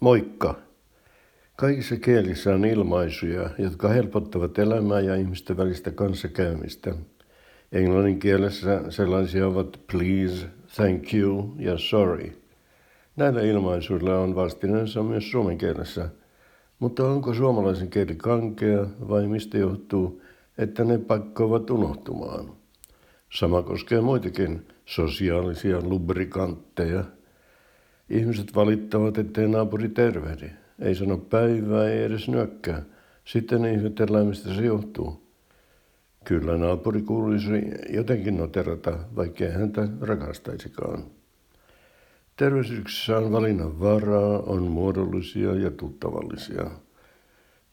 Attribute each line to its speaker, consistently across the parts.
Speaker 1: Moikka! Kaikissa kielissä on ilmaisuja, jotka helpottavat elämää ja ihmisten välistä kanssakäymistä. Englannin kielessä sellaisia ovat please, thank you ja sorry. Näillä ilmaisuilla on vastineensa myös suomen kielessä. Mutta onko suomalaisen kieli kankea vai mistä johtuu, että ne pakkovat unohtumaan? Sama koskee muitakin sosiaalisia lubrikantteja – Ihmiset valittavat, ettei naapuri tervehdi. Ei sano päivää, ei edes nyökkää. Sitten ihmetellään, mistä se johtuu. Kyllä naapuri kuuluisi jotenkin noterata, vaikkei häntä rakastaisikaan. Terveysyksissä on valinnan varaa, on muodollisia ja tuttavallisia.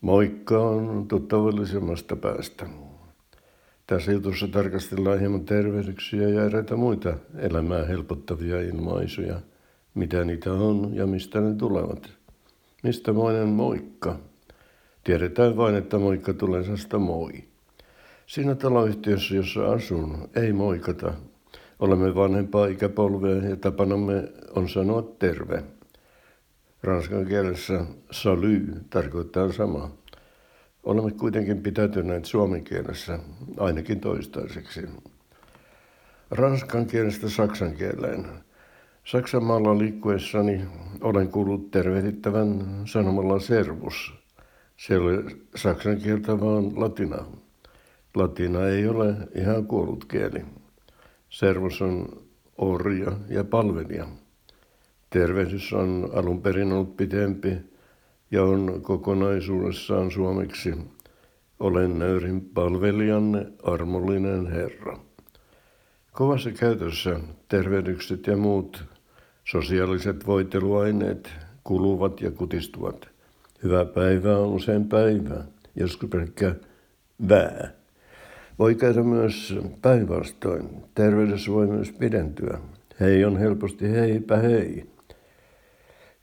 Speaker 1: Moikka on tuttavallisemmasta päästä. Tässä jutussa tarkastellaan hieman tervehdyksiä ja eräitä muita elämää helpottavia ilmaisuja – mitä niitä on ja mistä ne tulevat. Mistä moinen moikka? Tiedetään vain, että moikka tulee sasta moi. Siinä taloyhtiössä, jossa asun, ei moikata. Olemme vanhempaa ikäpolvea ja tapanamme on sanoa terve. Ranskan kielessä salut tarkoittaa samaa. Olemme kuitenkin pitäytyneet suomen kielessä, ainakin toistaiseksi. Ranskan kielestä saksan kieleen. Saksan maalla liikkuessani olen kuullut tervehdittävän sanomalla servus. Se ole saksan kieltä, vaan latina. Latina ei ole ihan kuollut kieli. Servus on orja ja palvelija. Tervehdys on alun perin ollut pitempi ja on kokonaisuudessaan suomeksi. Olen nöyrin palvelijanne, armollinen Herra. Kovassa käytössä tervehdykset ja muut Sosiaaliset voiteluaineet kuluvat ja kutistuvat. Hyvä päivä on usein päivää, joskus pelkkä vää. Voi käydä myös päinvastoin. Terveydessä voi myös pidentyä. Hei on helposti heipä hei.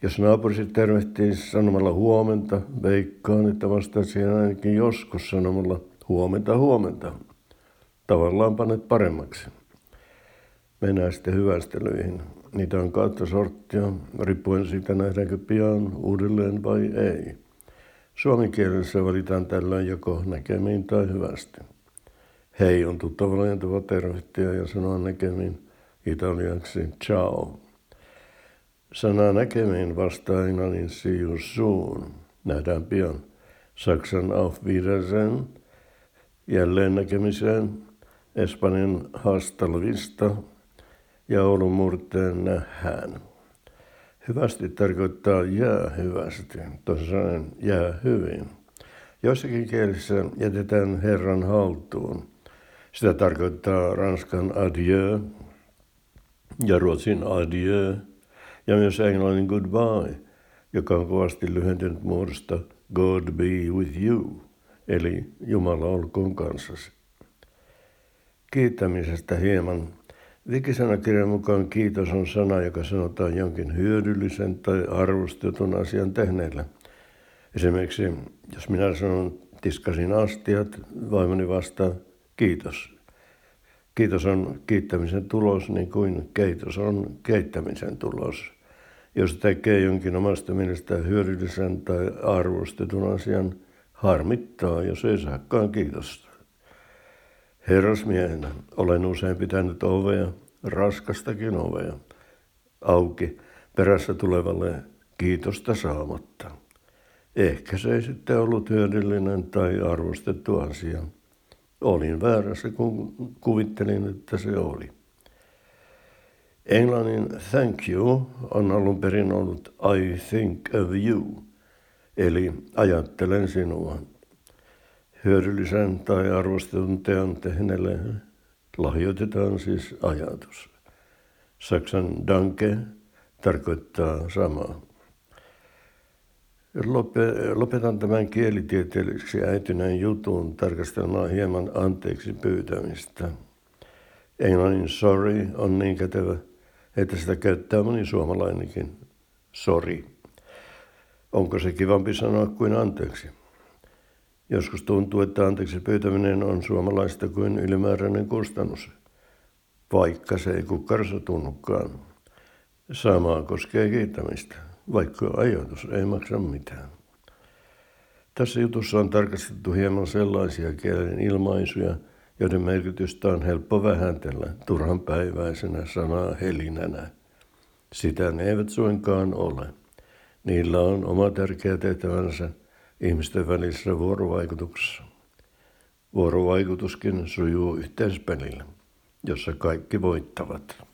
Speaker 1: Jos naapurisi tervehtii sanomalla huomenta, veikkaan, että vastaisi ainakin joskus sanomalla huomenta huomenta. Tavallaan panet paremmaksi. Mennään sitten hyvästelyihin. Niitä on kahta sorttia, riippuen siitä nähdäänkö pian uudelleen vai ei. Suomen kielessä valitaan tällöin joko näkemiin tai hyvästi. Hei on tuttava lentava tervehtiä ja sanoa näkemiin italiaksi ciao. Sana näkemiin vastaa englannin see you soon. Nähdään pian. Saksan auf Wiedersehen. Jälleen näkemiseen. Espanjan hasta la vista ja Oulun murteen nähdään. Hyvästi tarkoittaa jää hyvästi, tosiaan jää hyvin. Joissakin kielissä jätetään Herran haltuun. Sitä tarkoittaa ranskan adieu ja ruotsin adieu ja myös englannin goodbye, joka on kovasti lyhentynyt muodosta God be with you, eli Jumala olkoon kanssasi. Kiittämisestä hieman Vikisanakirjan mukaan kiitos on sana, joka sanotaan jonkin hyödyllisen tai arvostetun asian tehneelle. Esimerkiksi jos minä sanon tiskasin astiat, vaimoni vastaa kiitos. Kiitos on kiittämisen tulos, niin kuin keitos on keittämisen tulos. Jos tekee jonkin omasta mielestä hyödyllisen tai arvostetun asian, harmittaa, jos ei saakaan kiitosta. Herrasmiehenä olen usein pitänyt ovea, raskastakin ovea, auki perässä tulevalle kiitosta saamatta. Ehkä se ei sitten ollut hyödyllinen tai arvostettu asia. Olin väärässä, kun kuvittelin, että se oli. Englannin thank you on alun perin ollut I think of you, eli ajattelen sinua hyödyllisen tai arvostetun teon tehneelle lahjoitetaan siis ajatus. Saksan danke tarkoittaa samaa. Lopetan tämän kielitieteelliseksi äityneen jutun tarkastelemaan hieman anteeksi pyytämistä. Englannin sorry on niin kätevä, että sitä käyttää moni suomalainenkin. Sorry. Onko se kivampi sanoa kuin anteeksi? Joskus tuntuu, että anteeksi pyytäminen on suomalaista kuin ylimääräinen kustannus, vaikka se ei kukkarossa tunnukaan. Samaa koskee kiittämistä. vaikka ajatus ei maksa mitään. Tässä jutussa on tarkastettu hieman sellaisia kielen ilmaisuja, joiden merkitystä on helppo vähätellä turhan päiväisenä sanaa helinänä. Sitä ne eivät suinkaan ole. Niillä on oma tärkeä tehtävänsä ihmisten välisessä vuorovaikutuksessa. Vuorovaikutuskin sujuu yhteispelillä, jossa kaikki voittavat.